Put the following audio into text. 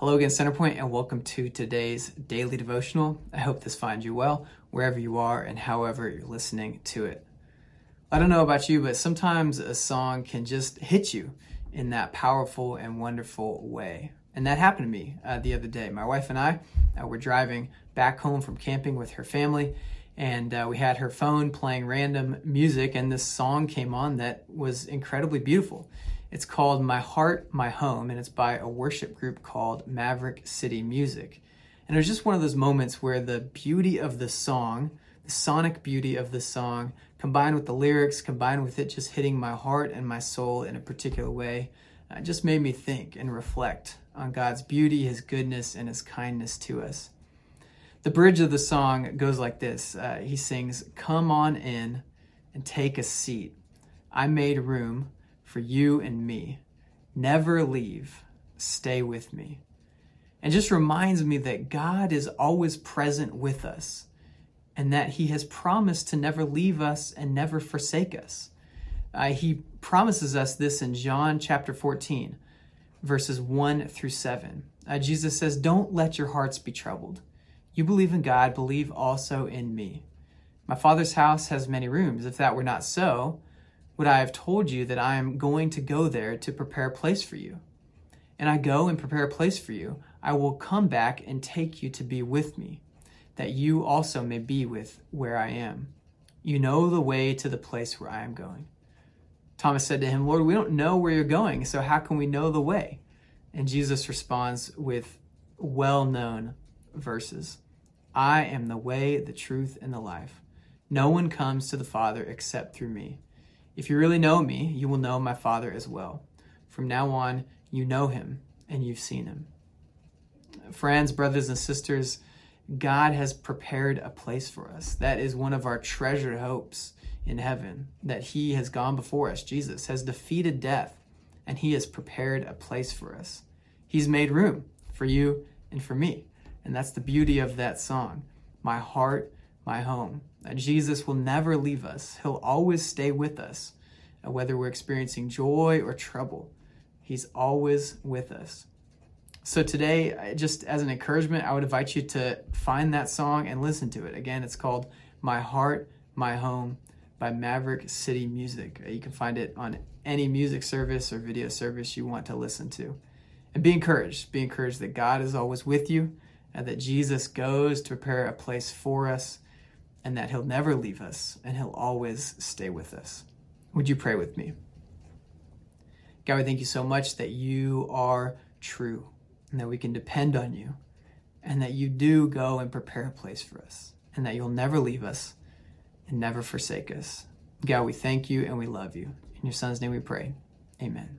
Hello again, Centerpoint, and welcome to today's daily devotional. I hope this finds you well, wherever you are and however you're listening to it. I don't know about you, but sometimes a song can just hit you in that powerful and wonderful way. And that happened to me uh, the other day. My wife and I uh, were driving back home from camping with her family, and uh, we had her phone playing random music, and this song came on that was incredibly beautiful. It's called My Heart, My Home, and it's by a worship group called Maverick City Music. And it was just one of those moments where the beauty of the song, the sonic beauty of the song, combined with the lyrics, combined with it just hitting my heart and my soul in a particular way, uh, just made me think and reflect on God's beauty, His goodness, and His kindness to us. The bridge of the song goes like this uh, He sings, Come on in and take a seat. I made room for you and me. Never leave. Stay with me. And just reminds me that God is always present with us and that He has promised to never leave us and never forsake us. Uh, he promises us this in John chapter 14, verses 1 through 7. Uh, Jesus says, Don't let your hearts be troubled. You believe in God, believe also in me. My Father's house has many rooms. If that were not so, would I have told you that I am going to go there to prepare a place for you? And I go and prepare a place for you. I will come back and take you to be with me, that you also may be with where I am. You know the way to the place where I am going. Thomas said to him, Lord, we don't know where you're going, so how can we know the way? And Jesus responds with well known verses I am the way, the truth, and the life. No one comes to the Father except through me. If you really know me, you will know my Father as well. From now on, you know him and you've seen him. Friends, brothers, and sisters, God has prepared a place for us. That is one of our treasured hopes in heaven, that he has gone before us. Jesus has defeated death and he has prepared a place for us. He's made room for you and for me. And that's the beauty of that song. My heart, my home that Jesus will never leave us. He'll always stay with us, and whether we're experiencing joy or trouble. He's always with us. So today, just as an encouragement, I would invite you to find that song and listen to it. Again, it's called My Heart, My Home by Maverick City Music. Uh, you can find it on any music service or video service you want to listen to. And be encouraged. Be encouraged that God is always with you and that Jesus goes to prepare a place for us and that He'll never leave us and He'll always stay with us. Would you pray with me? God, we thank you so much that you are true and that we can depend on you and that you do go and prepare a place for us and that you'll never leave us and never forsake us. God, we thank you and we love you. In your son's name we pray. Amen.